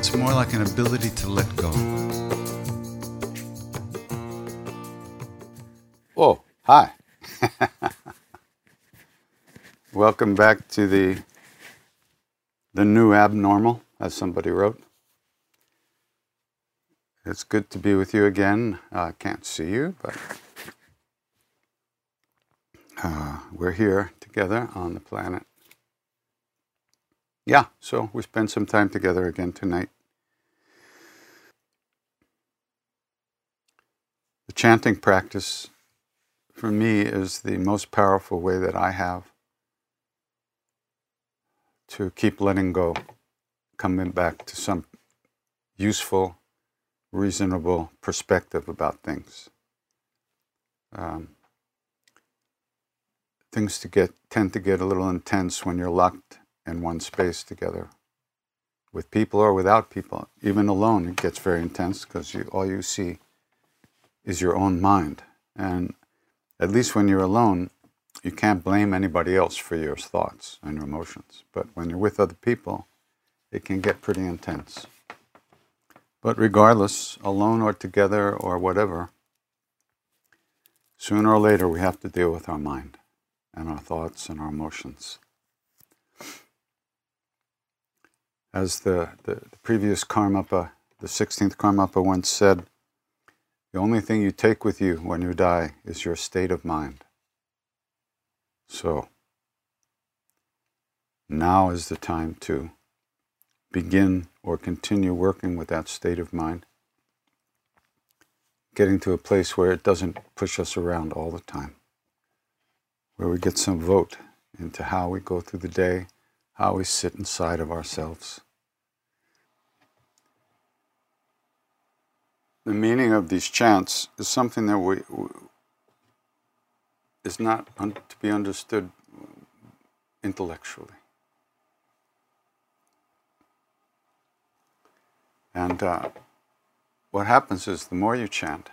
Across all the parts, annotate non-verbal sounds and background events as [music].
It's more like an ability to let go. Oh, hi. [laughs] Welcome back to the the new abnormal, as somebody wrote. It's good to be with you again. I can't see you, but uh, we're here together on the planet. Yeah, so we spend some time together again tonight. The chanting practice for me is the most powerful way that I have to keep letting go, coming back to some useful, reasonable perspective about things. Um, things to get tend to get a little intense when you're locked in one space together with people or without people. Even alone it gets very intense because all you see is your own mind. And at least when you're alone you can't blame anybody else for your thoughts and your emotions. But when you're with other people it can get pretty intense. But regardless alone or together or whatever sooner or later we have to deal with our mind and our thoughts and our emotions. As the, the, the previous Karmapa, the 16th Karmapa once said, the only thing you take with you when you die is your state of mind. So, now is the time to begin or continue working with that state of mind, getting to a place where it doesn't push us around all the time where we get some vote into how we go through the day, how we sit inside of ourselves. The meaning of these chants is something that we, is not un, to be understood intellectually. And uh, what happens is the more you chant,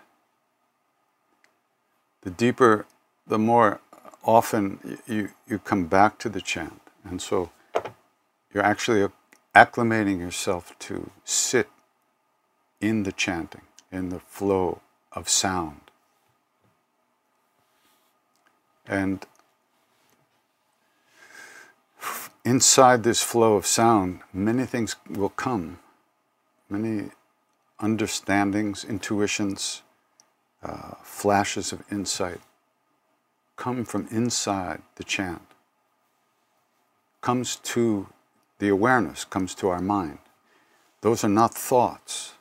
the deeper, the more often you, you come back to the chant. And so you're actually acclimating yourself to sit in the chanting, in the flow of sound. And inside this flow of sound, many things will come, many understandings, intuitions, uh, flashes of insight come from inside the chant, comes to the awareness, comes to our mind. Those are not thoughts.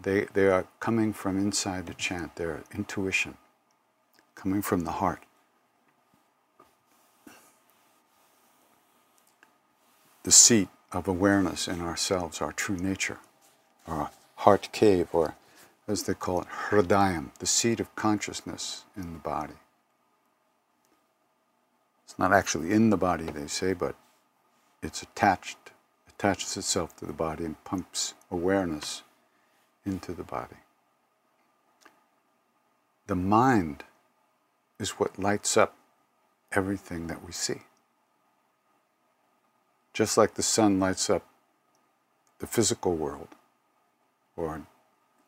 They, they are coming from inside the chant. They're intuition, coming from the heart. The seat of awareness in ourselves, our true nature, our heart cave, or as they call it, hridayam, the seat of consciousness in the body. It's not actually in the body, they say, but it's attached, attaches itself to the body and pumps awareness into the body. The mind is what lights up everything that we see. Just like the sun lights up the physical world, or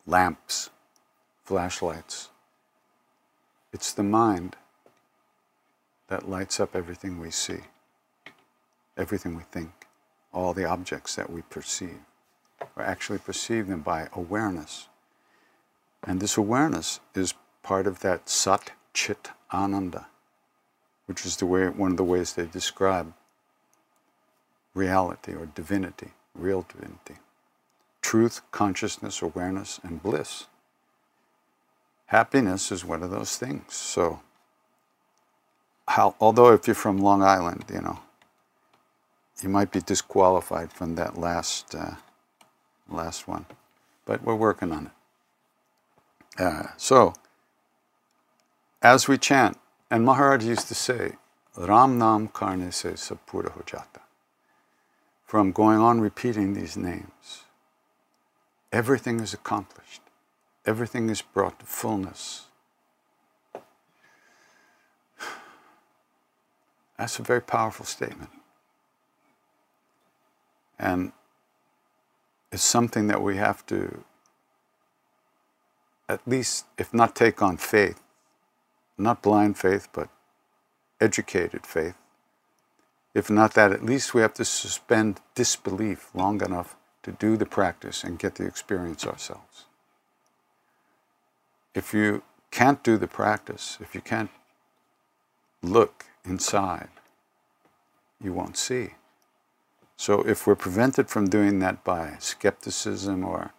lamps, flashlights, it's the mind that lights up everything we see, everything we think, all the objects that we perceive. We actually perceive them by awareness. And this awareness is part of that Sat Chit Ananda, which is the way, one of the ways they describe reality or divinity, real divinity. Truth, consciousness, awareness, and bliss. Happiness is one of those things. So, how, although if you're from Long Island, you know, you might be disqualified from that last uh, last one, but we're working on it. Uh, so, as we chant, and Maharaj used to say, Ram Nam Karne Se Sapura Hojata. From going on repeating these names, everything is accomplished, everything is brought to fullness. [sighs] That's a very powerful statement. And it's something that we have to, at least, if not take on faith, not blind faith, but educated faith. If not that, at least we have to suspend disbelief long enough to do the practice and get the experience ourselves. If you can't do the practice, if you can't look inside, you won't see. So if we're prevented from doing that by skepticism or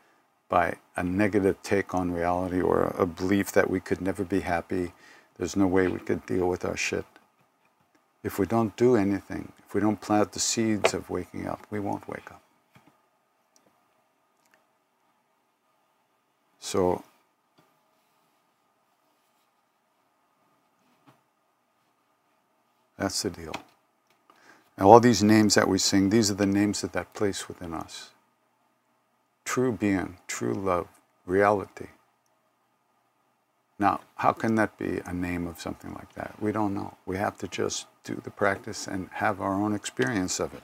by a negative take on reality or a belief that we could never be happy, there's no way we could deal with our shit. If we don't do anything, if we don't plant the seeds of waking up, we won't wake up. So that's the deal. And all these names that we sing, these are the names of that place within us. True being, true love, reality. Now, how can that be a name of something like that? We don't know. We have to just do the practice and have our own experience of it.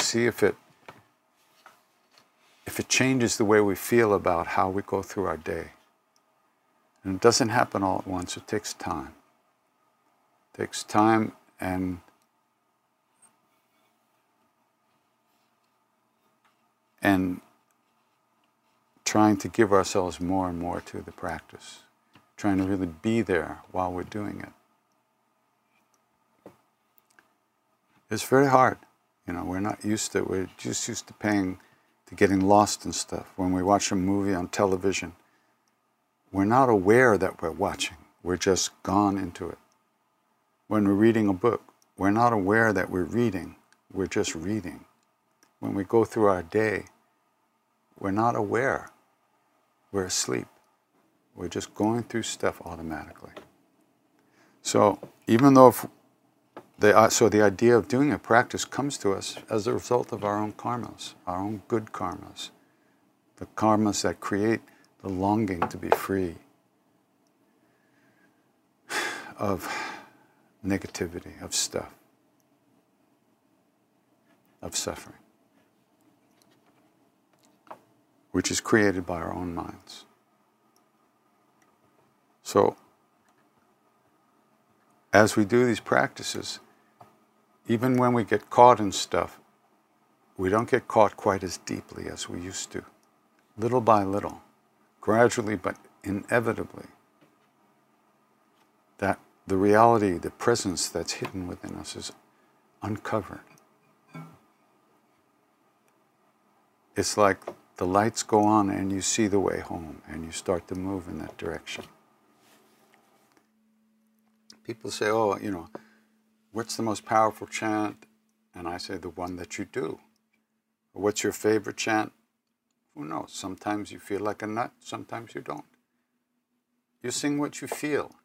See if it if it changes the way we feel about how we go through our day. And it doesn't happen all at once, it takes time. It takes time and and trying to give ourselves more and more to the practice, trying to really be there while we're doing it. It's very hard. You know, we're not used to it. We're just used to paying, to getting lost in stuff. When we watch a movie on television, we're not aware that we're watching. We're just gone into it. When we're reading a book, we're not aware that we're reading. We're just reading when we go through our day, we're not aware. We're asleep. We're just going through stuff automatically. So even though the, uh, so the idea of doing a practice comes to us as a result of our own karmas, our own good karmas, the karmas that create the longing to be free of negativity, of stuff, of suffering. Which is created by our own minds. So, as we do these practices, even when we get caught in stuff, we don't get caught quite as deeply as we used to. Little by little, gradually but inevitably, that the reality, the presence that's hidden within us is uncovered. It's like the lights go on and you see the way home and you start to move in that direction. People say, oh, you know, what's the most powerful chant? And I say, the one that you do. What's your favorite chant? Who knows? Sometimes you feel like a nut, sometimes you don't. You sing what you feel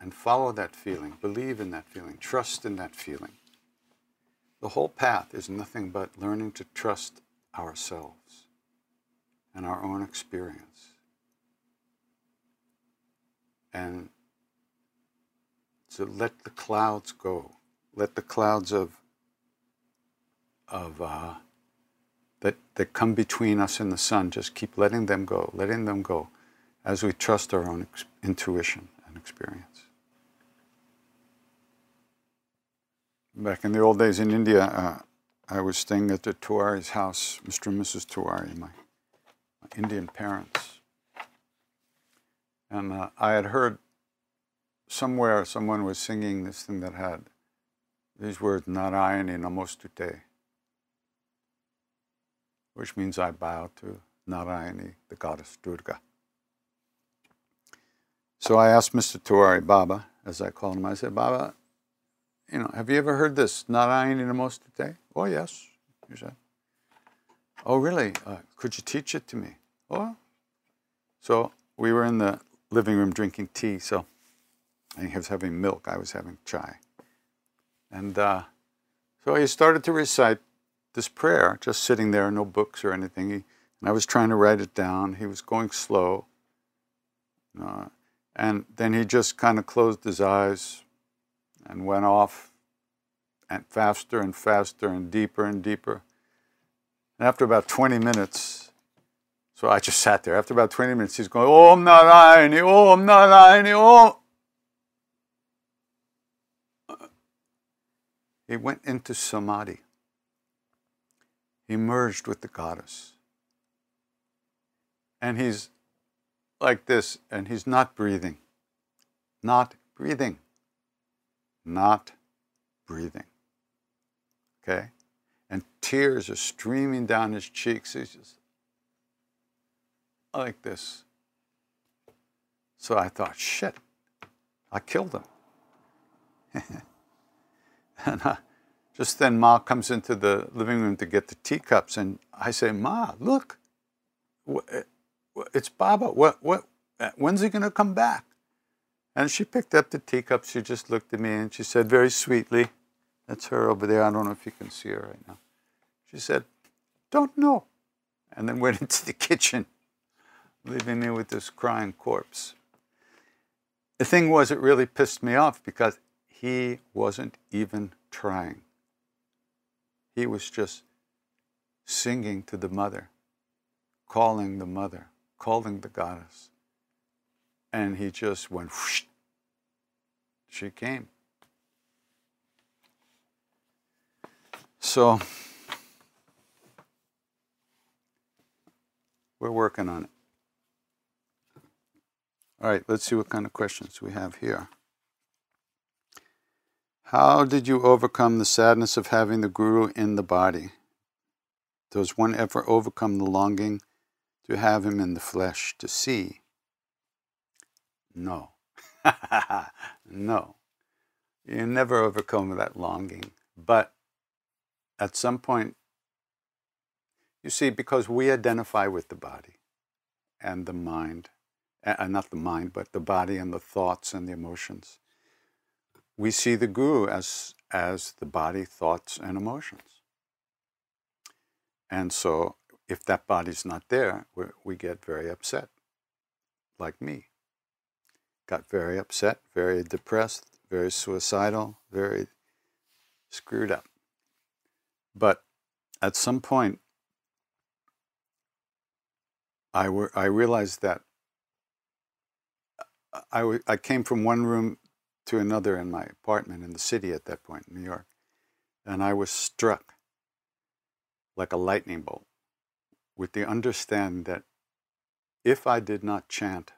and follow that feeling, believe in that feeling, trust in that feeling. The whole path is nothing but learning to trust ourselves and our own experience. And to let the clouds go, let the clouds of, of uh, that, that come between us and the sun, just keep letting them go, letting them go as we trust our own ex- intuition and experience. Back in the old days in India, uh, I was staying at the Tiwari's house, Mr. and Mrs. Tiwari, my, my Indian parents. And uh, I had heard somewhere someone was singing this thing that had these words, Narayani Namostute, which means I bow to Narayani, the goddess Durga. So I asked Mr. Tiwari Baba, as I called him, I said, Baba, you know, have you ever heard this Narayani Namostute? Oh, yes, he said. Oh, really? Uh, could you teach it to me? Oh. So we were in the living room drinking tea, so and he was having milk, I was having chai. And uh, so he started to recite this prayer, just sitting there, no books or anything. He, and I was trying to write it down. He was going slow. Uh, and then he just kind of closed his eyes and went off and faster and faster and deeper and deeper. And after about 20 minutes, so I just sat there. After about 20 minutes, he's going, oh, Om Narayani, Om oh, Narayani, Om. Oh. He went into samadhi. He merged with the goddess. And he's like this, and he's not breathing. Not breathing. Not breathing. Okay? And tears are streaming down his cheeks. He's just like this. So I thought, shit, I killed him. [laughs] and uh, just then Ma comes into the living room to get the teacups, and I say, Ma, look, it's Baba. What, what, when's he going to come back? And she picked up the teacup. She just looked at me and she said very sweetly, that's her over there. I don't know if you can see her right now. She said, Don't know. And then went [laughs] into the kitchen, leaving me with this crying corpse. The thing was, it really pissed me off because he wasn't even trying. He was just singing to the mother, calling the mother, calling the goddess. And he just went whoosh. She came. So we're working on it. All right, let's see what kind of questions we have here. How did you overcome the sadness of having the Guru in the body? Does one ever overcome the longing to have him in the flesh to see? No. [laughs] no. You never overcome that longing. But at some point, you see, because we identify with the body and the mind, uh, not the mind, but the body and the thoughts and the emotions, we see the guru as, as the body, thoughts, and emotions. And so, if that body's not there, we, we get very upset, like me. Got very upset, very depressed, very suicidal, very screwed up. But at some point, I, were, I realized that uh, I, w- I came from one room to another in my apartment in the city at that point, in New York, and I was struck like a lightning bolt with the understanding that if I did not chant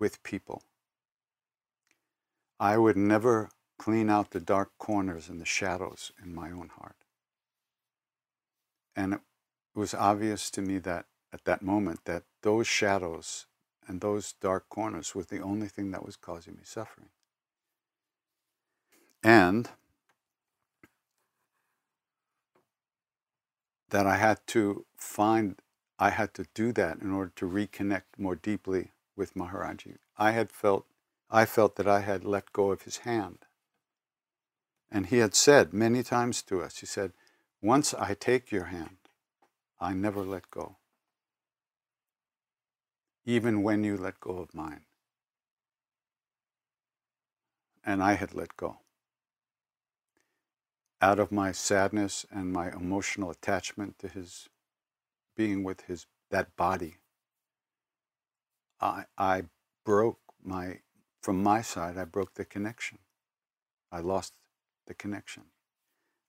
with people, I would never clean out the dark corners and the shadows in my own heart. And it was obvious to me that at that moment that those shadows and those dark corners was the only thing that was causing me suffering. And that I had to find, I had to do that in order to reconnect more deeply with Maharaji. I had felt, I felt that I had let go of his hand. And he had said many times to us, he said, once I take your hand, I never let go. Even when you let go of mine. And I had let go out of my sadness and my emotional attachment to his being with his that body i i broke my from my side i broke the connection i lost the connection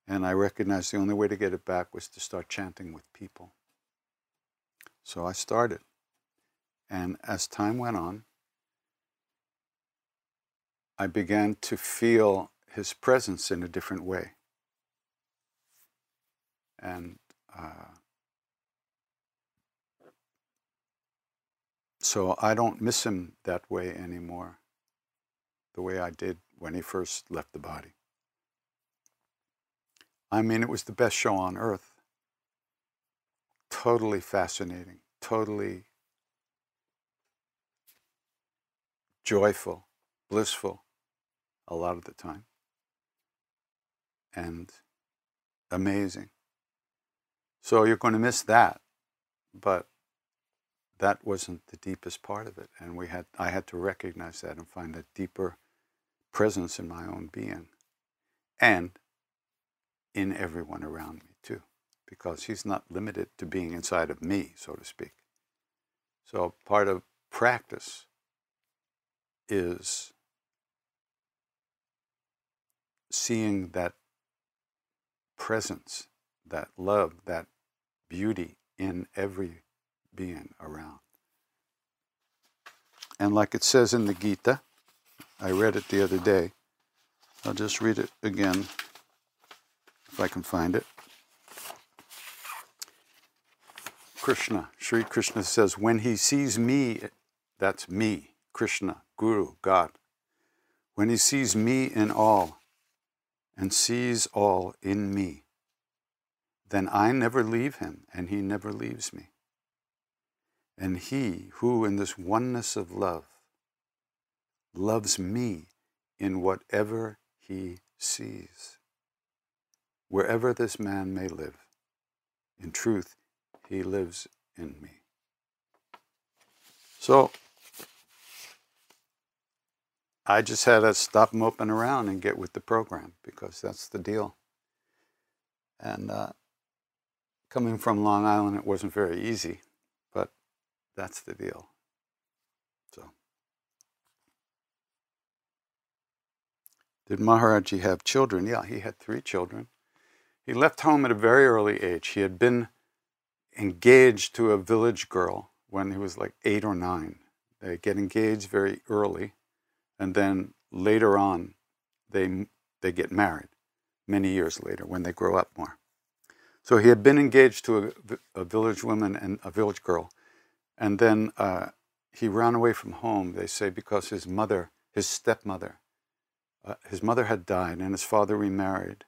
and i recognized the only way to get it back was to start chanting with people so i started and as time went on I began to feel his presence in a different way. And uh, so I don't miss him that way anymore, the way I did when he first left the body. I mean, it was the best show on earth. Totally fascinating, totally joyful, blissful a lot of the time, and amazing. So you're going to miss that, but that wasn't the deepest part of it, and we had I had to recognize that and find a deeper presence in my own being, and in everyone around me too, because he's not limited to being inside of me, so to speak. So part of practice is seeing that presence, that love, that beauty in every being around. And like it says in the Gita, I read it the other day. I'll just read it again if I can find it. Krishna, Sri Krishna says, when he sees me, that's me, Krishna, Guru, God. When he sees me in all and sees all in me, then I never leave him and he never leaves me. And he who in this oneness of love loves me in whatever he sees wherever this man may live. In truth, he lives in me. So, I just had to stop moping around and get with the program because that's the deal. And uh, coming from Long Island, it wasn't very easy, but that's the deal. So, did Maharaji have children? Yeah, he had three children. He left home at a very early age. He had been engaged to a village girl when he was like eight or nine. They get engaged very early, and then later on, they, they get married many years later when they grow up more. So he had been engaged to a, a village woman and a village girl, and then uh, he ran away from home, they say, because his mother, his stepmother, uh, his mother had died and his father remarried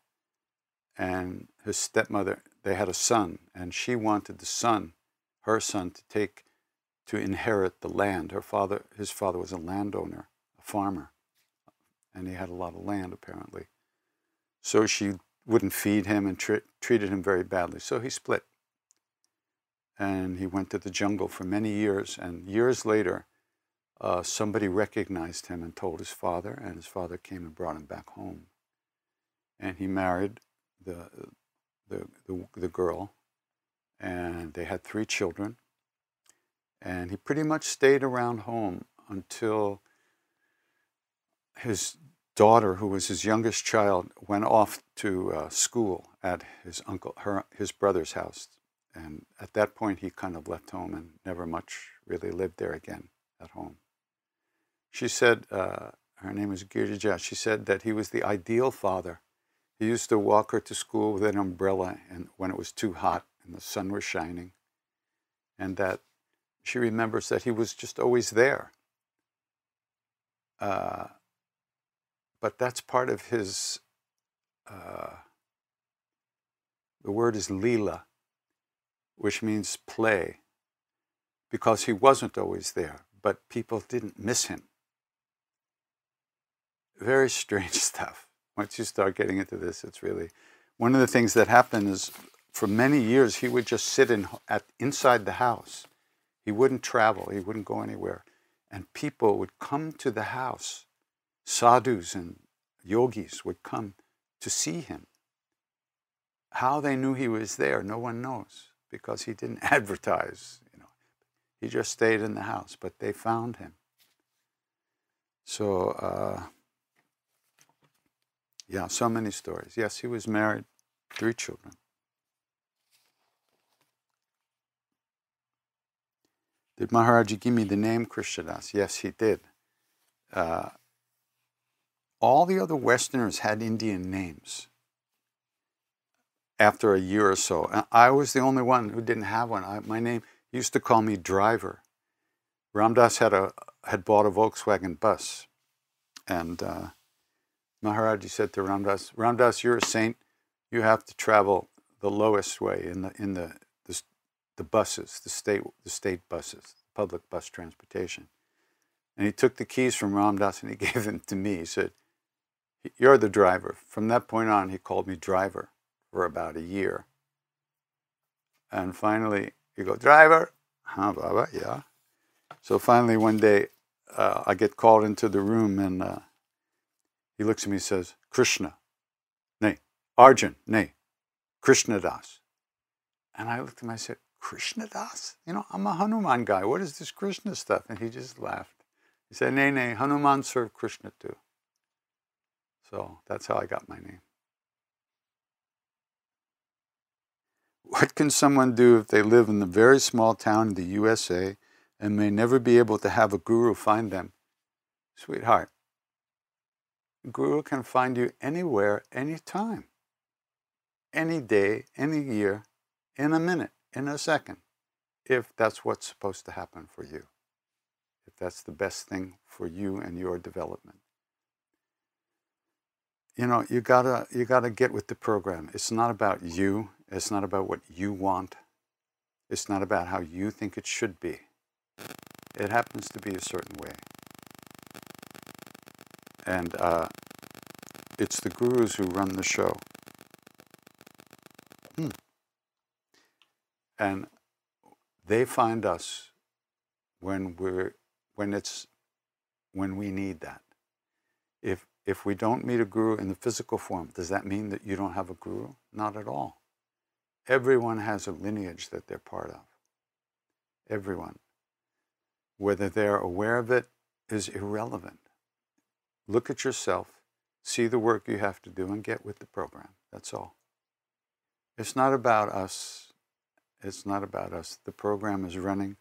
and his stepmother, they had a son, and she wanted the son, her son, to take, to inherit the land. Her father, his father was a landowner, a farmer, and he had a lot of land apparently. So she wouldn't feed him and treated him very badly. So he split. And he went to the jungle for many years. And years later, uh, somebody recognized him and told his father, and his father came and brought him back home. And he married the, the, the, the girl, and they had three children. And he pretty much stayed around home until his daughter, who was his youngest child, went off to uh, school at his uncle, her, his brother's house. And at that point, he kind of left home and never much really lived there again at home. She said, uh, her name was Girija, she said that he was the ideal father he used to walk her to school with an umbrella and when it was too hot and the sun was shining. And that she remembers that he was just always there. Uh, but that's part of his, uh, the word is lila, which means play, because he wasn't always there, but people didn't miss him. Very strange [laughs] stuff once you start getting into this, it's really one of the things that happened is for many years he would just sit in at inside the house. He wouldn't travel. He wouldn't go anywhere, and people would come to the house. Sadhus and yogis would come to see him. How they knew he was there, no one knows, because he didn't [laughs] advertise. You know, he just stayed in the house, but they found him. So. Uh, yeah, so many stories. Yes, he was married, three children. Did Maharaji give me the name Krishnadas? Yes, he did. Uh, all the other Westerners had Indian names after a year or so. I was the only one who didn't have one. I, my name used to call me Driver. Ramdas had a had bought a Volkswagen bus, and uh, Maharaji said to Ramdas, "Ramdas, you're a saint. You have to travel the lowest way in the in the the, the buses, the state the state buses, public bus transportation." And he took the keys from Ramdas and he [laughs] gave them to me. He said, "You're the driver." From that point on, he called me driver for about a year. And finally, he goes, driver, huh, Baba, yeah. So finally, one day, uh, I get called into the room, and uh, he looks at me and says, Krishna, nay, Arjun, nay, Krishna Das. And I looked at him, I said, Krishna Das? You know, I'm a Hanuman guy. What is this Krishna stuff? And he just laughed. He said, nay, nay, Hanuman served Krishna too. So that's how I got my name. What can someone do if they live in a very small town in the USA and may never be able to have a guru find them? Sweetheart, guru can find you anywhere, anytime, any day, any year, in a minute, in a second, if that's what's supposed to happen for you, if that's the best thing for you and your development. You know you gotta you gotta get with the program. It's not about you it's not about what you want it's not about how you think it should be. It happens to be a certain way and uh, it's the gurus who run the show hmm. and they find us when we're when it's when we need that if if we don't meet a guru in the physical form, does that mean that you don't have a guru? Not at all. Everyone has a lineage that they're part of. Everyone. Whether they're aware of it is irrelevant. Look at yourself, see the work you have to do, and get with the program. That's all. It's not about us. It's not about us. The program is running.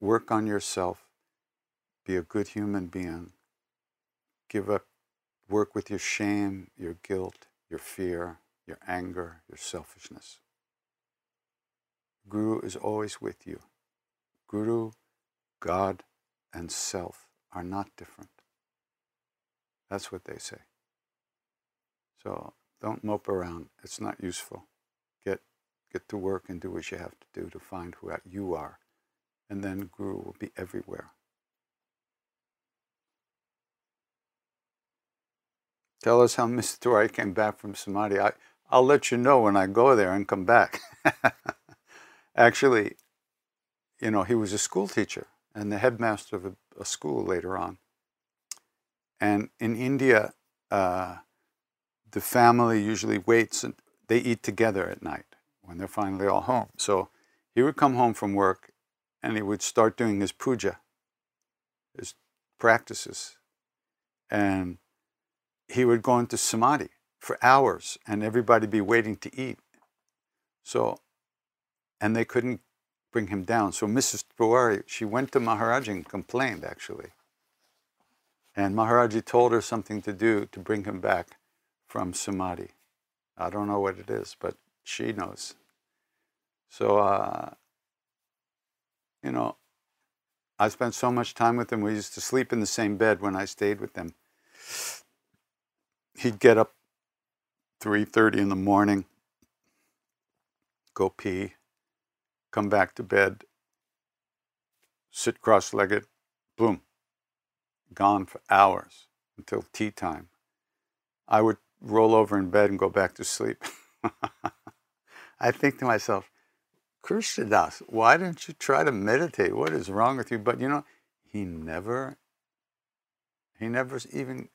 Work on yourself. Be a good human being. Give up work with your shame, your guilt, your fear, your anger, your selfishness. Guru is always with you. Guru, God, and self are not different. That's what they say. So don't mope around. It's not useful. Get, get to work and do what you have to do to find who you are. And then Guru will be everywhere. Tell us how [laughs] Mr. Tiwari came back from Samadhi. I, I'll let you know when I go there and come back. [laughs] Actually, you know, he was a school teacher and the headmaster of a, a school later on. And in India, uh, the family usually waits and they eat together at night when they're finally all home. So he would come home from work and he would start doing his puja, his practices. And he would go into samadhi for hours and everybody be waiting to eat. So, and they couldn't bring him down. So Mrs. Tiwari, she went to Maharaj and complained actually. And Maharaji told her something to do to bring him back from samadhi. I don't know what it is, but she knows. So, uh, you know, I spent so much time with him. We used to sleep in the same bed when I stayed with them he'd get up 3.30 in the morning go pee come back to bed sit cross-legged boom gone for hours until tea time. I would roll over in bed and go back to sleep. [laughs] I think to myself krishnadas why don't you try to meditate? What is wrong with you? But you know he never he never even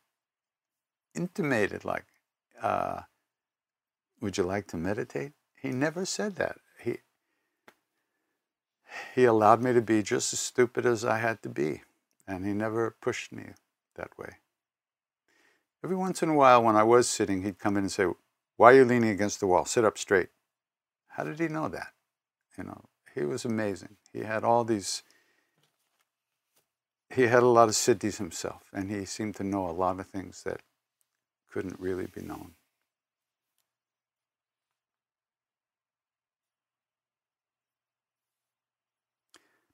intimated like, uh, would you like to meditate? He never said that. He, he allowed me to be just as stupid as I had to be, and he never pushed me that way. Every once in a while, when I was sitting, he'd come in and say, Why are you leaning against the wall? Sit up straight. How did he know that? You know, he was amazing. He had all these he had a lot of siddhis himself, and he seemed to know a lot of things that couldn't really be known.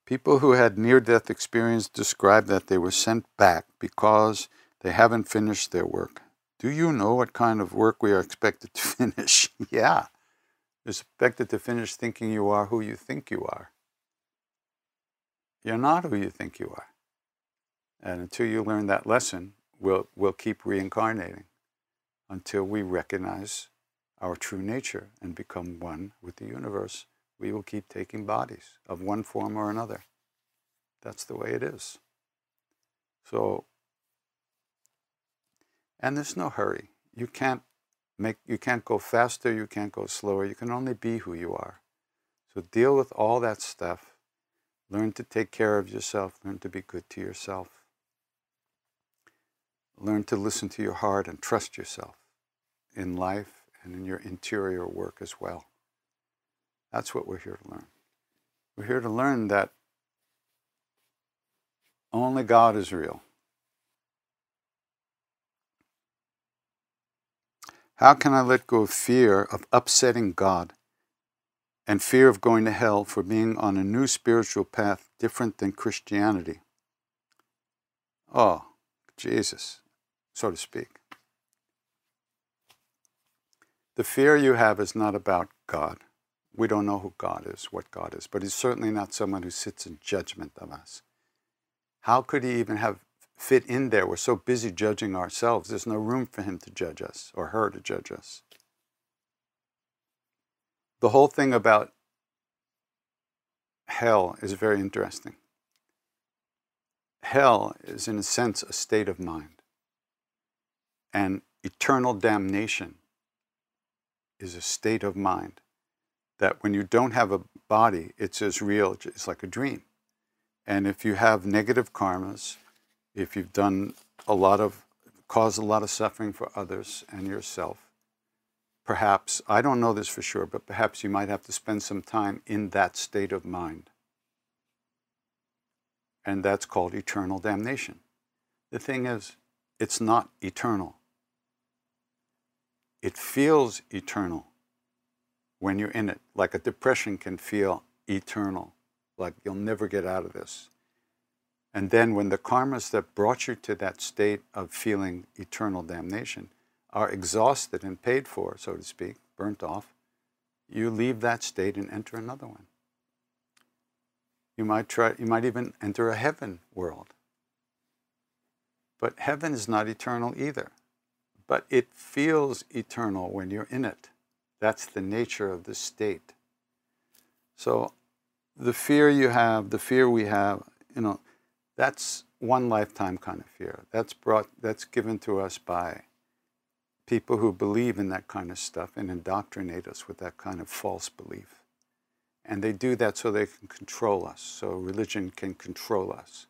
People who had near death experience describe that they were sent back because they haven't finished their work. Do you know what kind of work we are expected to [laughs] finish? yeah. You're expected to finish thinking you are who you think you are. You're not who you think you are. And until you learn that lesson, we'll, we'll keep reincarnating until we recognize our true nature and become one with the universe we will keep taking bodies of one form or another. That's the way it is. So, and there's no hurry. You can't make you can't go faster, you can't go slower. You can only be who you are. So deal with all that stuff. Learn to take care of yourself, learn to be good to yourself. Learn to listen to your heart and trust yourself in life and in your interior work as well. That's what we're here to learn. We're here to learn that only God is real. How can I let go of fear of upsetting God and fear of going to hell for being on a new spiritual path different than Christianity? Oh, Jesus, so to speak. The fear you have is not about God. We don't know who God is, what God is, but He's certainly not someone who sits in judgment of us. How could He even have fit in there? We're so busy judging ourselves. There's no room for Him to judge us or her to judge us. The whole thing about hell is very interesting. Hell is, in a sense, a state of mind, and eternal damnation is a state of mind that when you don't have a body, it's as real, it's like a dream. And if you have negative karmas, if you've done a lot of, caused a lot of suffering for others and yourself, perhaps, I don't know this for sure, but perhaps you might have to spend some time in that state of mind. And that's called eternal damnation. The thing is, it's not eternal. It feels eternal when you're in it. Like a depression can feel eternal, like you'll never get out of this. And then when the karmas that brought you to that state of feeling eternal damnation are exhausted and paid for, so to speak, burnt off, you leave that state and enter another one. You might try you might even enter a heaven world. But heaven is not eternal either. But it feels eternal when you're in it. That's the nature of the state. So the fear you have, the fear we have, you know, that's one lifetime kind of fear. That's brought that's given to us by people who believe in that kind of stuff and indoctrinate us with that kind of false belief. And they do that so they can control us, so religion can control us.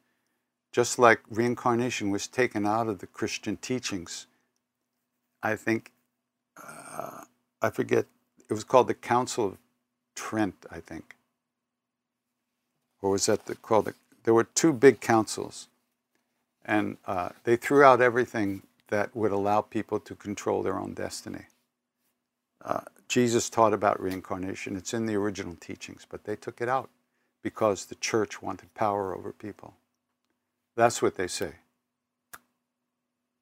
Just like reincarnation was taken out of the Christian teachings, I think uh, I forget, it was called the Council of Trent, I think. Or was that the, called the, there were two big councils. And uh, they threw out everything that would allow people to control their own destiny. Uh, Jesus taught about reincarnation. It's in the original teachings, but they took it out because the church wanted power over people. That's what they say.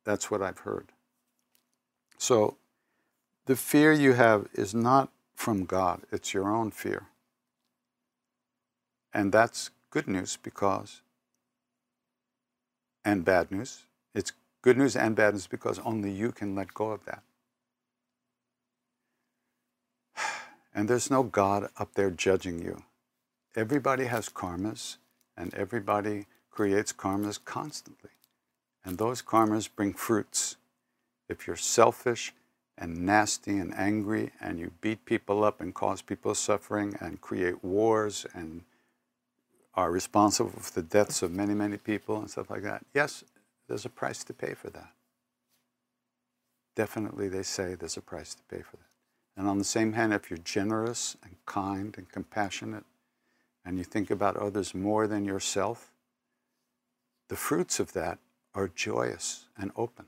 That's what I've heard. So the fear you have is not from God, it's your own fear. And that's good news because, and bad news. It's good news and bad news because only you can let go of that. [sighs] And there's no God up there judging you. Everybody has karmas, and everybody creates karmas constantly. And those karmas bring fruits. If you're selfish, and nasty and angry and you beat people up and cause people suffering and create wars and are responsible for the deaths of many, many people and stuff like that. Yes, there's a price to pay for that. Definitely, they say there's a price to pay for that. And on the same hand, if you're generous and kind and compassionate and you think about others more than yourself, the fruits of that are joyous and open.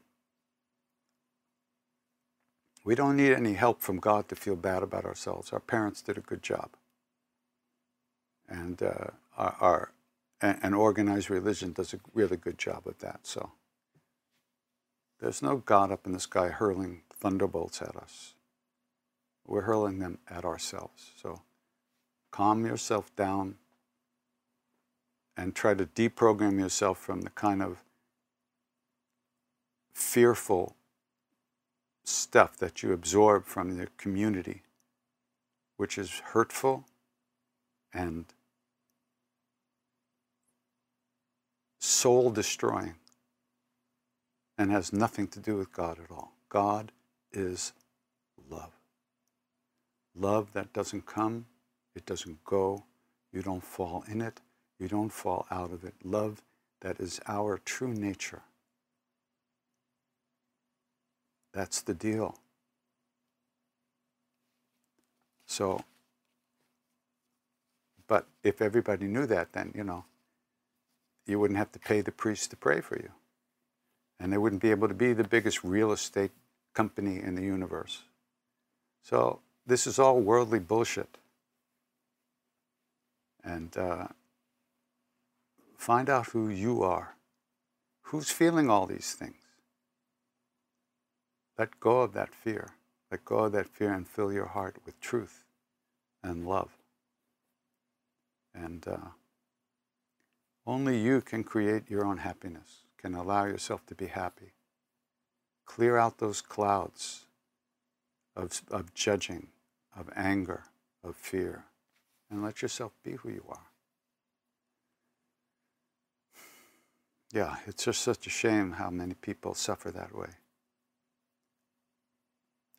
We don't need any help from God to feel bad about ourselves. Our parents did a good job. And uh, our, our an organized religion does a really good job of that. So there's no God up in the sky hurling thunderbolts at us. We're hurling them at ourselves. So calm yourself down and try to deprogram yourself from the kind of fearful stuff that you absorb from the community, which is hurtful and soul destroying and has nothing to do with God at all. God is love. Love that doesn't come, it doesn't go, you don't fall in it, you don't fall out of it. Love that is our true nature. That's the deal. So, but if everybody knew that, then, you know, you wouldn't have to pay the priest to pray for you. And they wouldn't be able to be the biggest real estate company in the universe. So, this is all worldly bullshit. And uh, find out who you are. Who's feeling all these things? Let go of that fear. Let go of that fear and fill your heart with truth and love. And uh, only you can create your own happiness, can allow yourself to be happy. Clear out those clouds of, of judging, of anger, of fear, and let yourself be who you are. Yeah, it's just such a shame how many people suffer that way.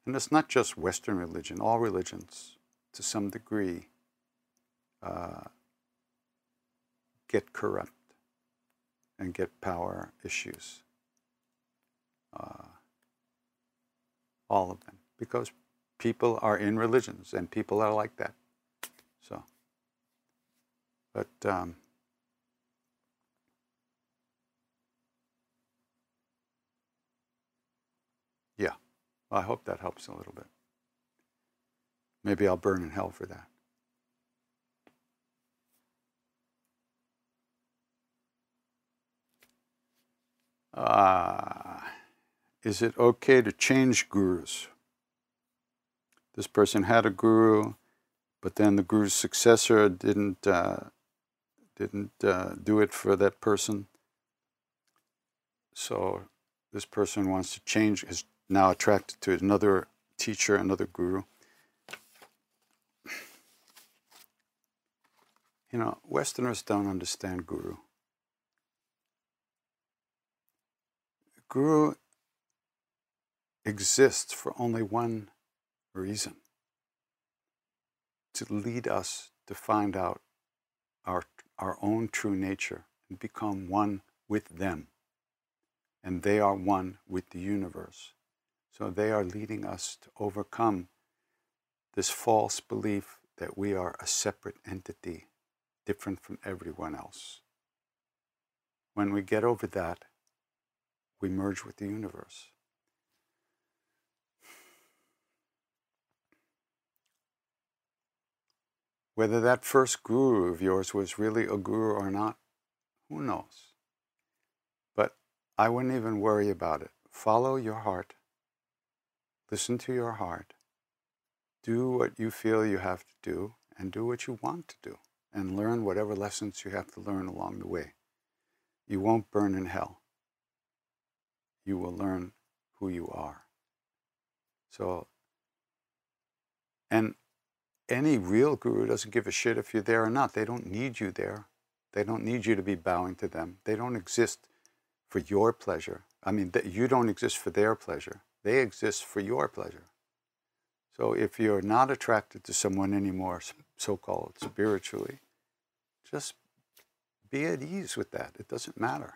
And it's not just Western religion, all religions, to some degree, uh, get corrupt and get power issues. Uh, all of them. Because people are in religions and people are like that. So, but um, yeah, I hope that helps a little bit. Maybe I'll burn in hell for that. Uh, is it okay to change gurus? This person had a guru, but then the guru's successor didn't uh, didn't uh, do it for that person. So this person wants to change, is now attracted to another teacher, another guru. You know, Westerners don't understand guru. Guru exists for only one reason to lead us to find out our, our own true nature and become one with them. And they are one with the universe. So they are leading us to overcome this false belief that we are a separate entity, different from everyone else. When we get over that, we merge with the universe. Whether that first guru of yours was really a guru or not, who knows? But I wouldn't even worry about it. Follow your heart. Listen to your heart. Do what you feel you have to do and do what you want to do and learn whatever lessons you have to learn along the way. You won't burn in hell you will learn who you are. So, and any real guru doesn't give a shit if you're there or not. They don't need you there. They don't need you to be bowing to them. They don't exist for your pleasure. I mean, you don't exist for their pleasure. They exist for your pleasure. So if you're not attracted to someone anymore, so called spiritually, just be at ease with that. It doesn't matter.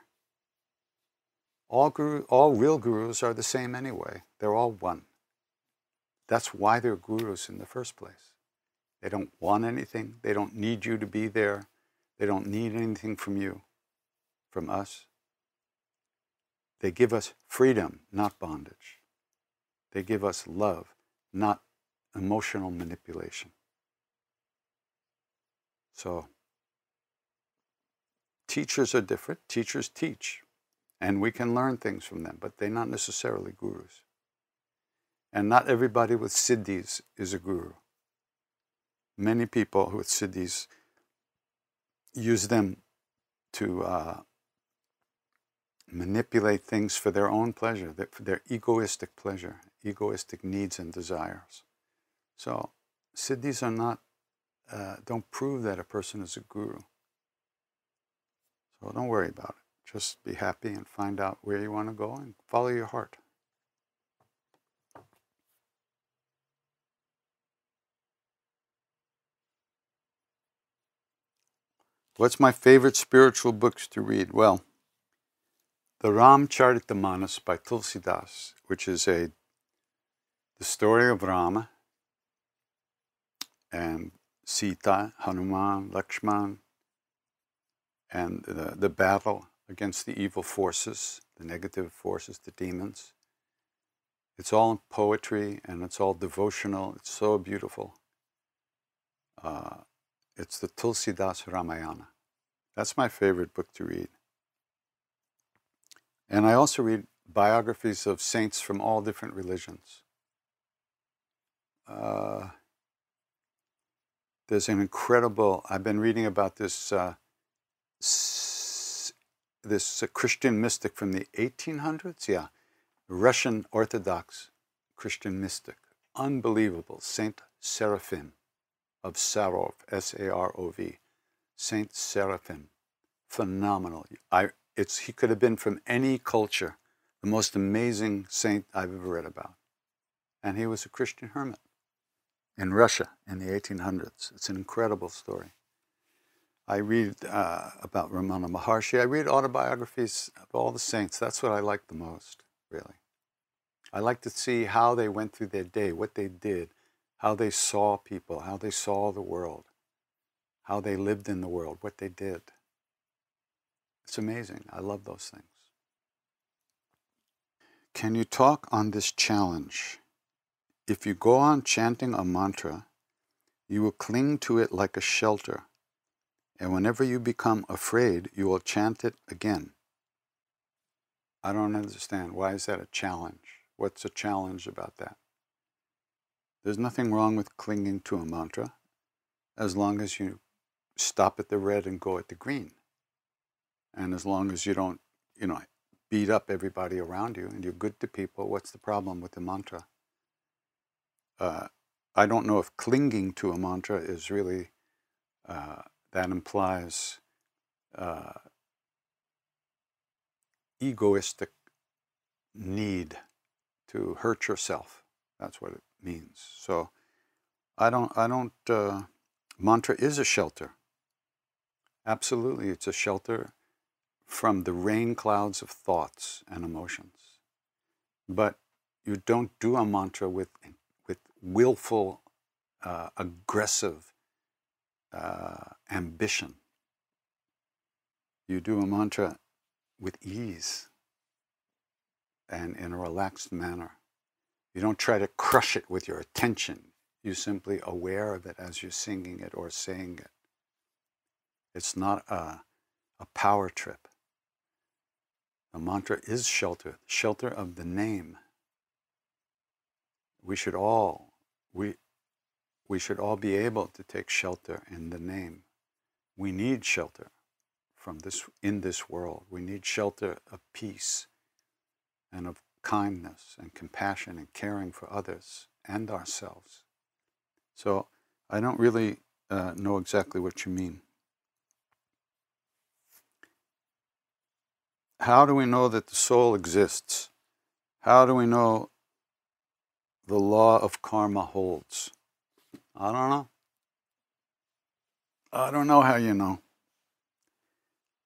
All, guru, all real gurus are the same anyway. They're all one. That's why they're gurus in the first place. They don't want anything. They don't need you to be there. They don't need anything from you, from us. They give us freedom, not bondage. They give us love, not emotional manipulation. So, teachers are different. Teachers teach, and we can learn things from them, but they're not necessarily gurus. And not everybody with siddhis is a guru. Many people with siddhis use them to uh, manipulate things for their own pleasure, for their egoistic pleasure, egoistic needs and desires. So, siddhis are not, uh, don't prove that a person is a guru. So, don't worry about it. Just be happy and find out where you want to go and follow your heart. What's my favorite spiritual books to read? Well, the Ram Ramcharitamanas by Tulsidas, which is a the story of Rama and Sita, Hanuman, Lakshman, and the, the battle against the evil forces, the negative forces, the demons. It's all in poetry and it's all devotional. It's so beautiful. Uh, it's the Tulsidas Ramayana. That's my favorite book to read. And I also read biographies of saints from all different religions. Uh, there's an incredible, I've been reading about this, uh, this uh, Christian mystic from the 1800s, yeah, Russian Orthodox Christian mystic. Unbelievable, Saint Seraphim of Sarov, S A R O V. Saint Seraphim. Phenomenal. I, it's, he could have been from any culture, the most amazing saint I've ever read about. And he was a Christian hermit in Russia in the 1800s. It's an incredible story. I read uh, about Ramana Maharshi. I read autobiographies of all the saints. That's what I like the most, really. I like to see how they went through their day, what they did, how they saw people, how they saw the world, how they lived in the world, what they did. It's amazing. I love those things. Can you talk on this challenge? If you go on chanting a mantra, you will cling to it like a shelter, and whenever you become afraid, you will chant it again. I don't understand. Why is that a challenge? What's a challenge about that? There's nothing wrong with clinging to a mantra as long as you stop at the red and go at the green. And as long as you don't, you know, beat up everybody around you and you're good to people, what's the problem with the mantra? Uh, I don't know if clinging to a mantra is really, uh, that implies uh, egoistic need to hurt yourself. That's what it means. So I don't, I don't, uh, mantra is a shelter. Absolutely, it's a shelter from the rain clouds of thoughts and emotions. But you don't do a mantra with, with willful, uh, aggressive uh, ambition. You do a mantra with ease and in a relaxed manner. You don't try to crush it with your attention. You're simply aware of it as you're singing it or saying it. It's not a, a power trip. The mantra is shelter, shelter of the name. We should all, we, we should all be able to take shelter in the name. We need shelter from this in this world. We need shelter of peace and of kindness and compassion and caring for others and ourselves. So I don't really uh, know exactly what you mean. How do we know that the soul exists? How do we know the law of karma holds? I don't know. I don't know how you know.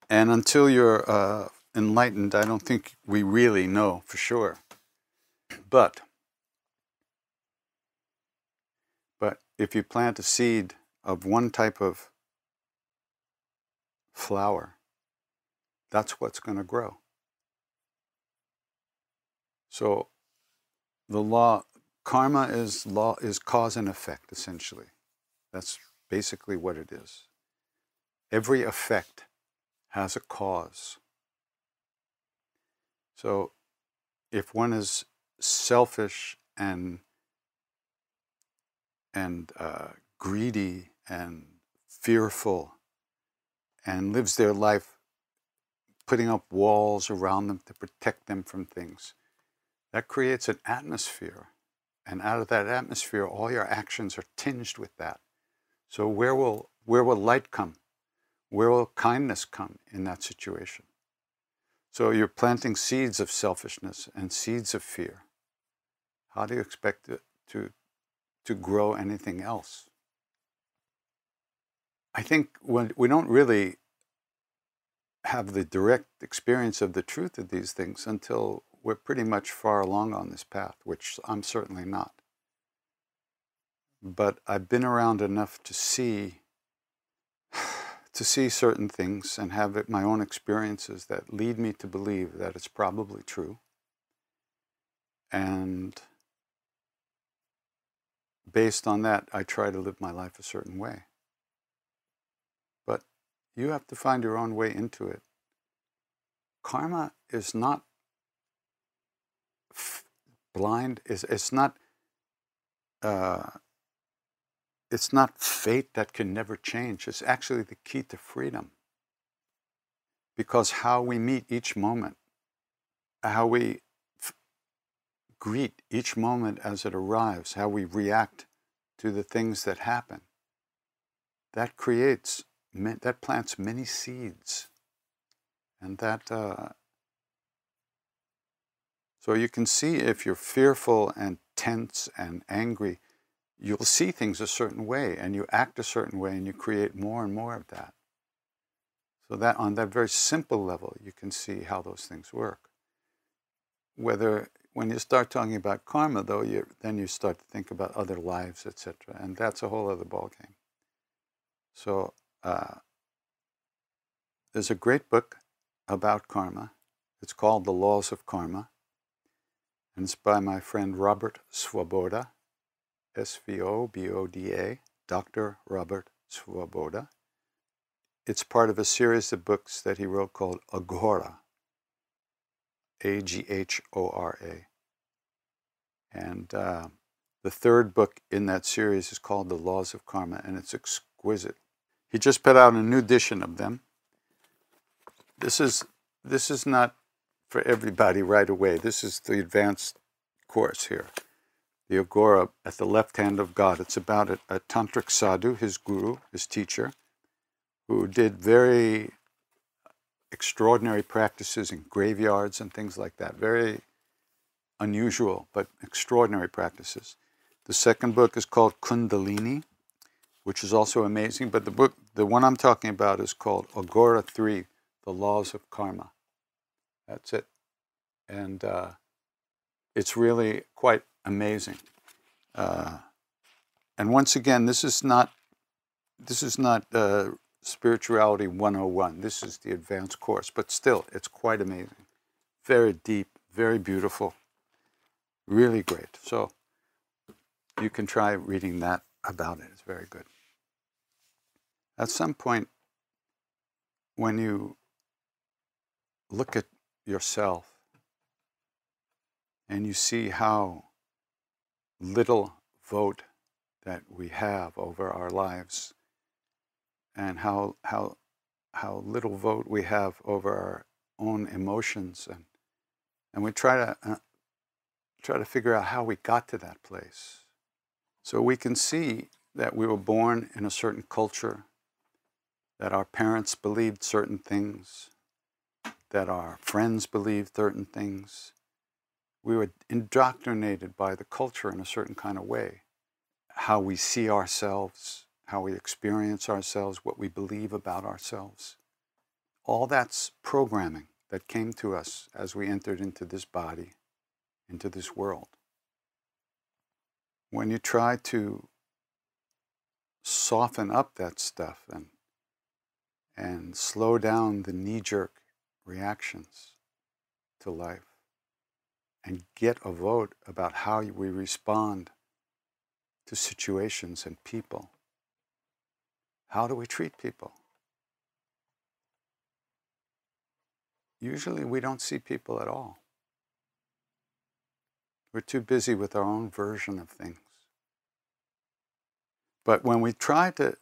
And until you're uh, enlightened, I don't think we really know for sure. But, but if you plant a seed of one type of flower, that's what's going to grow. So the law, karma is law is cause and effect essentially. That's basically what it is. Every effect has a cause. So if one is selfish and and uh, greedy and fearful and lives their life putting up walls around them to protect them from things, that creates an atmosphere. And out of that atmosphere, all your actions are tinged with that. So where will where will light come? Where will kindness come in that situation? So you're planting seeds of selfishness and seeds of fear. How do you expect to, to grow anything else? I think when we don't really have the direct experience of the truth of these things until we're pretty much far along on this path, which I'm certainly not. But I've been around enough to see to see certain things and have it, my own experiences that lead me to believe that it's probably true. And based on that, I try to live my life a certain way. You have to find your own way into it. Karma is not blind, is it's not uh, it's not fate that can never change. It's actually the key to freedom. Because how we meet each moment, how we f- greet each moment as it arrives, how we react to the things that happen, that creates, that plants many seeds. And that, uh, so you can see if you're fearful and tense and angry, you'll see things a certain way and you act a certain way and you create more and more of that. So that on that very simple level, you can see how those things work. Whether when you start talking about karma, though, you, then you start to think about other lives, etc., and that's a whole other ballgame. So uh, there's a great book about karma. It's called The Laws of Karma, and it's by my friend Robert Svoboda. S V O B O D A, Dr. Robert Svoboda. It's part of a series of books that he wrote called Aghora, A G H O R A. And uh, the third book in that series is called The Laws of Karma, and it's exquisite. He just put out a new edition of them. This is this is not for everybody right away. This is the advanced course here the Aghora at the left hand of God. It's about a, a tantric sadhu, his guru, his teacher, who did very extraordinary practices in graveyards and things like that. Very unusual, but extraordinary practices. The second book is called Kundalini, which is also amazing. But the book, the one I'm talking about, is called Aghora 3 The Laws of Karma. That's it. And uh, it's really quite amazing. Uh, and once again, this is not this is not uh, spirituality 101. This is the advanced course, but still, it's quite amazing. Very deep, very beautiful, really great. So you can try reading that about it. It's very good. At some point, when you look at yourself and you see how little vote that we have over our lives and how, how, how little vote we have over our own emotions and, and we try to uh, try to figure out how we got to that place. So we can see that we were born in a certain culture that our parents believed certain things that our friends believed certain things we were indoctrinated by the culture in a certain kind of way. How we see ourselves, how we experience ourselves, what we believe about ourselves. All that's programming that came to us as we entered into this body, into this world. When you try to soften up that stuff and, and slow down the knee jerk reactions to life, and get a vote about how we respond to situations and people. How do we treat people? Usually we don't see people at all. We're too busy with our own version of things. But when we try to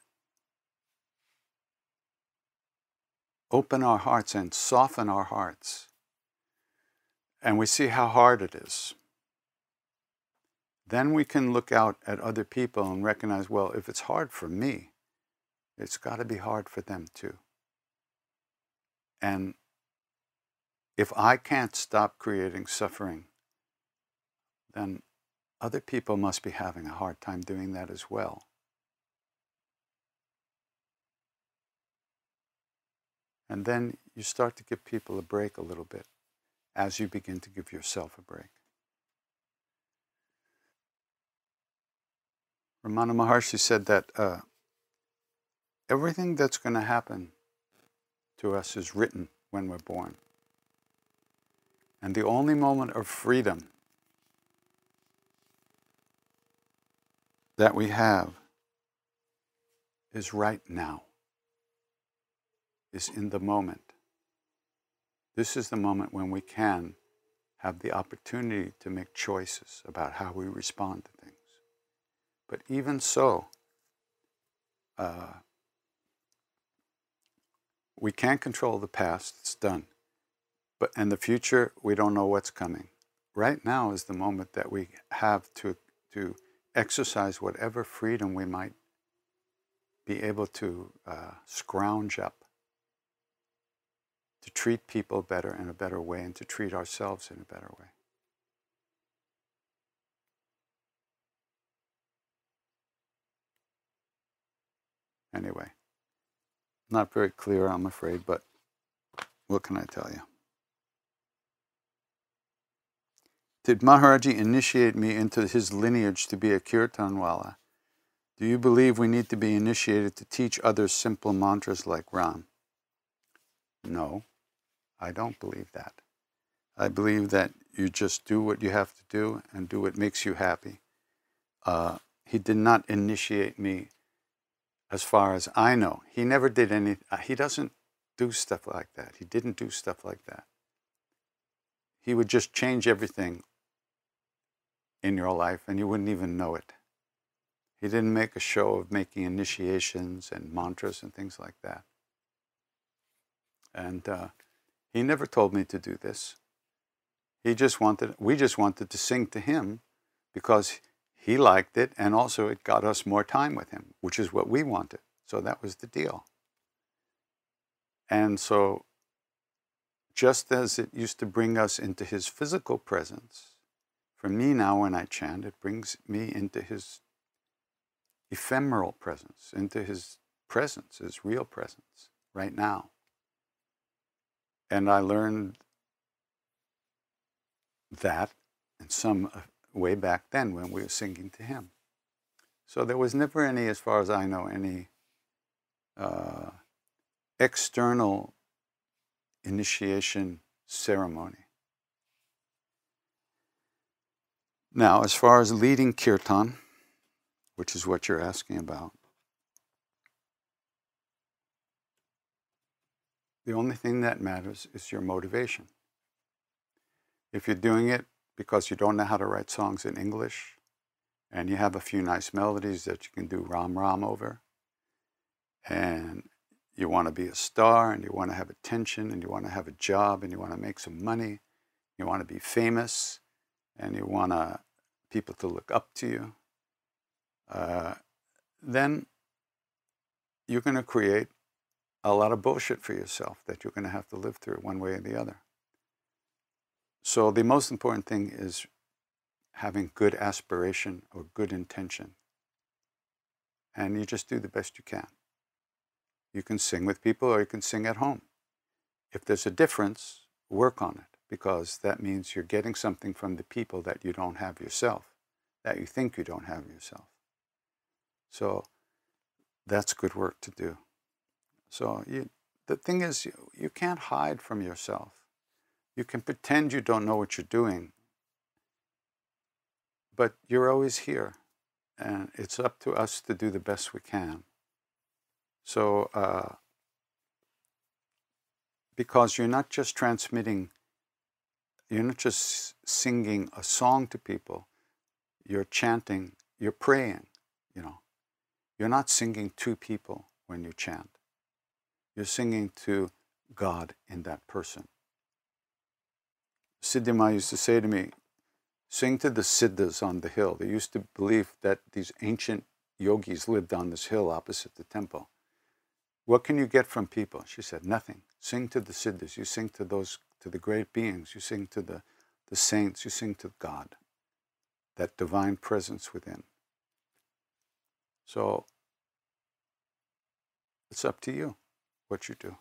open our hearts and soften our hearts, and we see how hard it is, then we can look out at other people and recognize well, if it's hard for me, it's got to be hard for them too. And if I can't stop creating suffering, then other people must be having a hard time doing that as well. And then you start to give people a break a little bit as you begin to give yourself a break. Ramana Maharshi said that uh, everything that's going to happen to us is written when we're born. And the only moment of freedom that we have is right now, is in the moment. This is the moment when we can have the opportunity to make choices about how we respond to things. But even so, uh, we can't control the past, it's done. But in the future, we don't know what's coming. Right now is the moment that we have to, to exercise whatever freedom we might be able to uh, scrounge up to treat people better in a better way and to treat ourselves in a better way. Anyway, not very clear, I'm afraid, but what can I tell you? Did Maharaji initiate me into his lineage to be a kirtan wallah? Do you believe we need to be initiated to teach others simple mantras like Ram? No, I don't believe that. I believe that you just do what you have to do and do what makes you happy. Uh, he did not initiate me as far as I know. He never did any, uh, he doesn't do stuff like that. He didn't do stuff like that. He would just change everything in your life and you wouldn't even know it. He didn't make a show of making initiations and mantras and things like that. And uh, he never told me to do this. He just wanted, we just wanted to sing to him because he liked it, and also it got us more time with him, which is what we wanted. So that was the deal. And so, just as it used to bring us into his physical presence, for me now when I chant, it brings me into his ephemeral presence, into his presence, his real presence, right now. And I learned that in some way back then when we were singing to him. So there was never any, as far as I know, any uh, external initiation ceremony. Now, as far as leading kirtan, which is what you're asking about, the only thing that matters is your motivation. If you're doing it because you don't know how to write songs in English and you have a few nice melodies that you can do Ram Ram over and you want to be a star and you want to have attention and you want to have a job and you want to make some money, you want to be famous and you want to, people to look up to you, uh, then you're going to create a lot of bullshit for yourself that you're going to have to live through one way or the other. So the most important thing is having good aspiration or good intention. And you just do the best you can. You can sing with people or you can sing at home. If there's a difference, work on it because that means you're getting something from the people that you don't have yourself, that you think you don't have yourself. So that's good work to do. So you, the thing is, you, you can't hide from yourself. You can pretend you don't know what you're doing, but you're always here, and it's up to us to do the best we can. So, uh, because you're not just transmitting, you're not just singing a song to people, you're chanting, you're praying, you know. You're not singing to people when you chant. You're singing to God in that person. Siddhima used to say to me, sing to the Siddhas on the hill. They used to believe that these ancient yogis lived on this hill opposite the temple. What can you get from people? She said, nothing. Sing to the Siddhas. You sing to those, to the great beings. You sing to the, the saints. You sing to God, that divine presence within. So it's up to you what you do.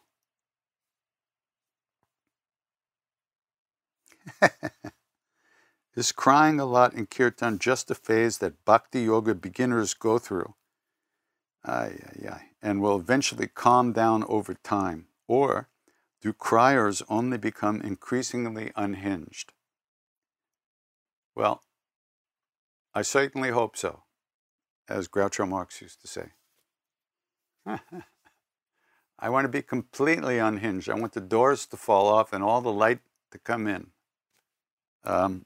Is crying a lot in kirtan just a phase that bhakti yoga beginners go through? Ay, ay, ay, and will eventually calm down over time? Or do criers only become increasingly unhinged? Well, I certainly hope so, as Groucho Marx used to say. [laughs] I want to be completely unhinged. I want the doors to fall off and all the light to come in. Um,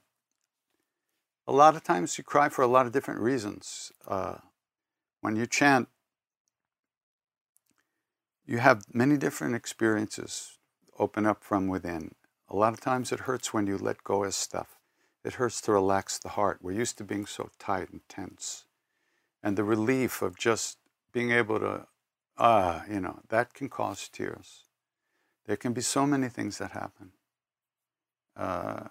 a lot of times you cry for a lot of different reasons. Uh, when you chant, you have many different experiences open up from within. A lot of times it hurts when you let go of stuff. It hurts to relax the heart. We're used to being so tight and tense. And the relief of just being able to, ah, you know, that can cause tears. There can be so many things that happen. Uh,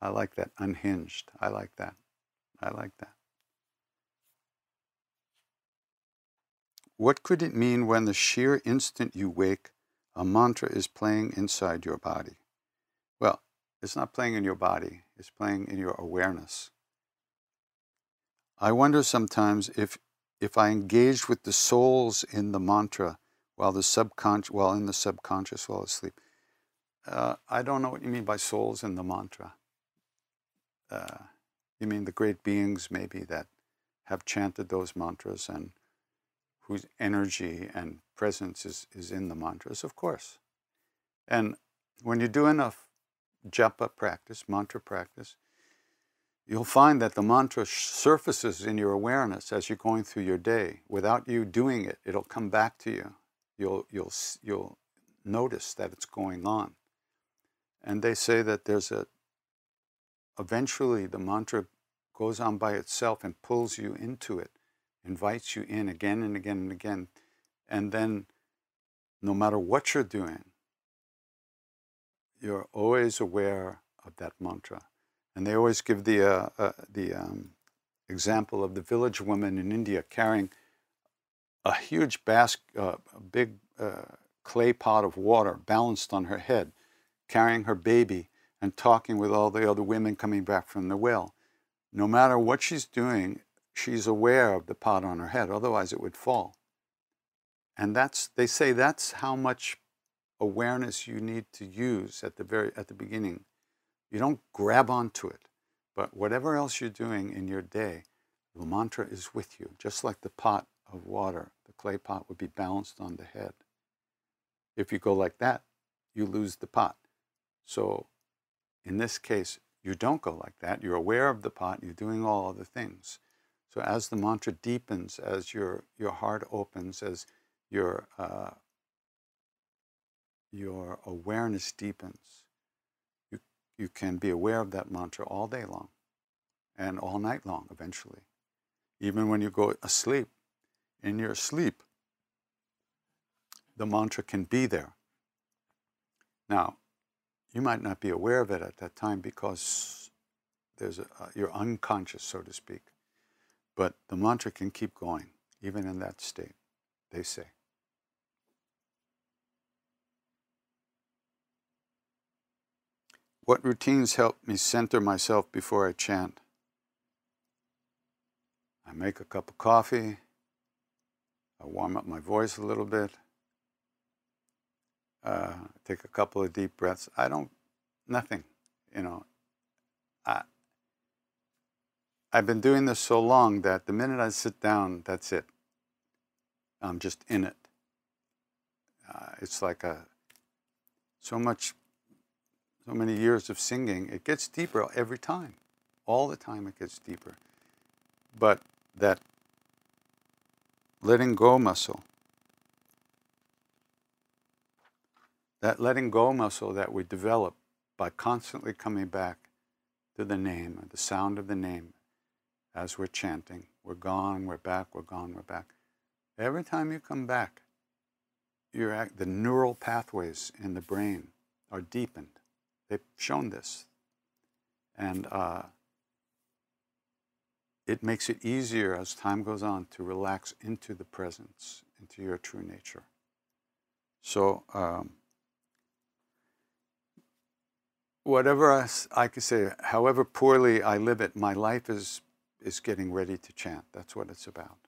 I like that. Unhinged. I like that. I like that. What could it mean when the sheer instant you wake, a mantra is playing inside your body? Well, it's not playing in your body, it's playing in your awareness. I wonder sometimes if if I engaged with the souls in the mantra while the subconscious while in the subconscious while asleep. Uh, I don't know what you mean by souls in the mantra uh, you mean the great beings maybe that have chanted those mantras and whose energy and presence is, is in the mantras, of course. And when you do enough japa practice, mantra practice, you'll find that the mantra surfaces in your awareness as you're going through your day. Without you doing it, it'll come back to you. You'll, you'll, you'll notice that it's going on. And they say that there's a eventually the mantra goes on by itself and pulls you into it, invites you in again and again and again. And then, no matter what you're doing, you're always aware of that mantra. And they always give the, uh, uh, the um, example of the village woman in India carrying a huge basket, uh, a big uh, clay pot of water balanced on her head, carrying her baby and talking with all the other women coming back from the well. No matter what she's doing, she's aware of the pot on her head, otherwise it would fall. And that's they say that's how much awareness you need to use at the very at the beginning. You don't grab onto it, but whatever else you're doing in your day, the mantra is with you, just like the pot of water, the clay pot would be balanced on the head. If you go like that, you lose the pot. So in this case, you don't go like that. You're aware of the pot, you're doing all other things. So as the mantra deepens, as your, your heart opens, as your, uh, your awareness deepens, you, can be aware of that mantra all day long and all night long eventually. Even when you go asleep, in your sleep, the mantra can be there. Now, you might not be aware of it at that time because there's a, uh, you're unconscious, so to speak. But the mantra can keep going, even in that state, they say. What routines help me center myself before I chant? I make a cup of coffee. I warm up my voice a little bit uh, take a couple of deep breaths. I don't, nothing, you know. I, I've been doing this so long that the minute I sit down, that's it. I'm just in it. Uh, it's like a so much, so many years of singing. It gets deeper every time. All the time, it gets deeper. But that letting go muscle, that letting go muscle that we develop by constantly coming back to the name, the sound of the name, as we're chanting. We're gone, we're back, we're gone, we're back. Every time you come back, act, the neural pathways in the brain are deepened. They've shown this. And uh, it makes it easier as time goes on to relax into the presence, into your true nature. So, um, whatever I, I could say, however poorly I live it, my life is is getting ready to chant. That's what it's about.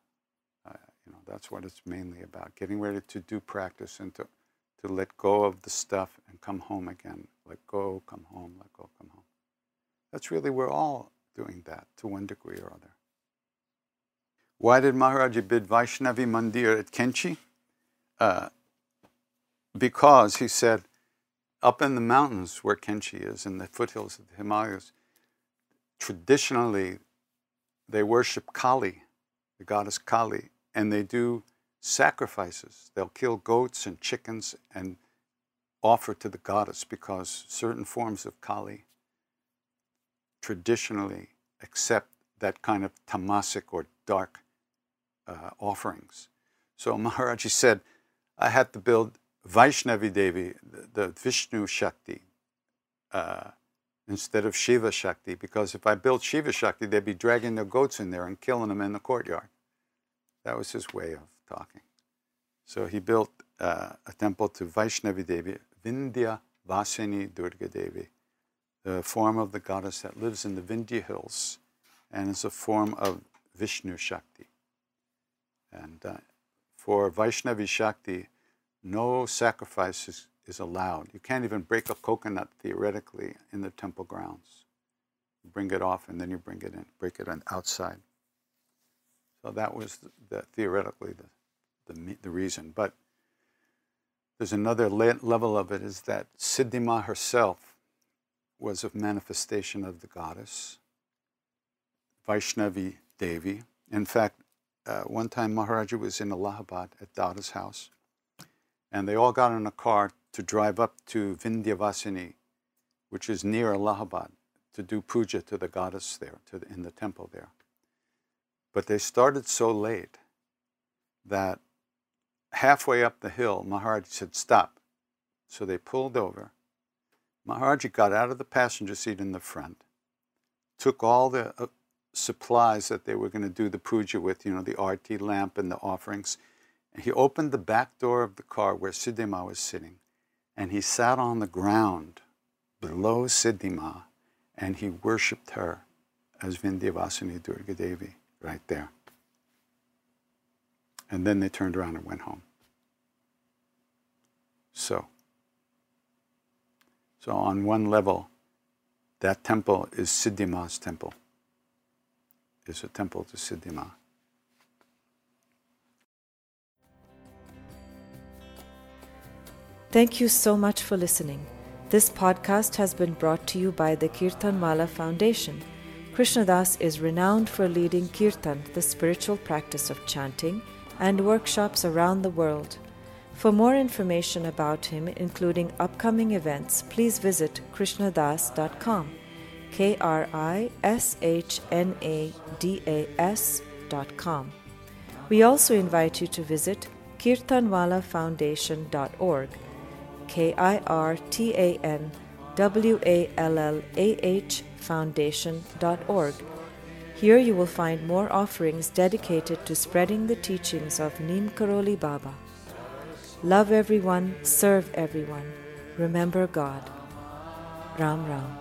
Uh, you know, that's what it's mainly about. Getting ready to do practice and to, to let go of the stuff and come home again. Let go, come home, let go, come home. That's really, we're all doing that to one degree or other. Why did Maharaji bid Vaishnavi Mandir at Kainchi? Uh, because he said, up in the mountains where Kainchi is, in the foothills of the Himalayas, traditionally they worship Kali, the goddess Kali, and they do sacrifices. They'll kill goats and chickens and offer to the goddess because certain forms of Kali traditionally accept that kind of tamasic or dark uh, offerings. So [laughs] Maharaji said, I had to build Vaishnavi Devi, the, the Vishnu Shakti, uh, instead of Shiva Shakti, because if I built Shiva Shakti, they'd be dragging their goats in there and killing them in the courtyard. That was his way of talking. So he built uh, a temple to Vaishnavi Devi, Vindhya Vasini Durga Devi, the form of the goddess that lives in the Vindhya hills and is a form of Vishnu Shakti. And uh, for Vaishnavi Shakti, no sacrifices is allowed. You can't even break a coconut theoretically in the temple grounds. You bring it off and then you bring it in, break it on outside. So that was the, the theoretically the, the, the reason. But there's another level of it is that Siddhima herself was a manifestation of the goddess, Vaishnavi Devi. In fact, uh, one time Maharaja was in Allahabad at Dada's house, and they all got in a car to drive up to Vindhyavasini, which is near Allahabad, to do puja to the goddess there, to the, in the temple there. But they started so late that halfway up the hill, Maharaj said, Stop. So they pulled over. Maharaji got out of the passenger seat in the front, took all the uh, supplies that they were going to do the puja with, you know, the arti lamp and the offerings. And he opened the back door of the car where Siddhima was sitting and he sat on the ground below Siddhima and he worshipped her as Vindhyavasini Durga Devi right there. And then they turned around and went home. So, so on one level, that temple is Siddhima's temple. It's a temple to Siddhima. Thank you so much for listening. This podcast has been brought to you by the Kirtan Wallah Foundation. Krishna Das is renowned for leading kirtan, the spiritual practice of chanting, and workshops around the world. For more information about him, including upcoming events, please visit krishnadas.com. K R I S H N A D A S.com. We also invite you to visit kirtanwallahfoundation.org K I R T A N W A L L A H Foundation.org. Here you will find more offerings dedicated to spreading the teachings of Neem Karoli Baba. Love everyone, serve everyone, remember God. Ram Ram.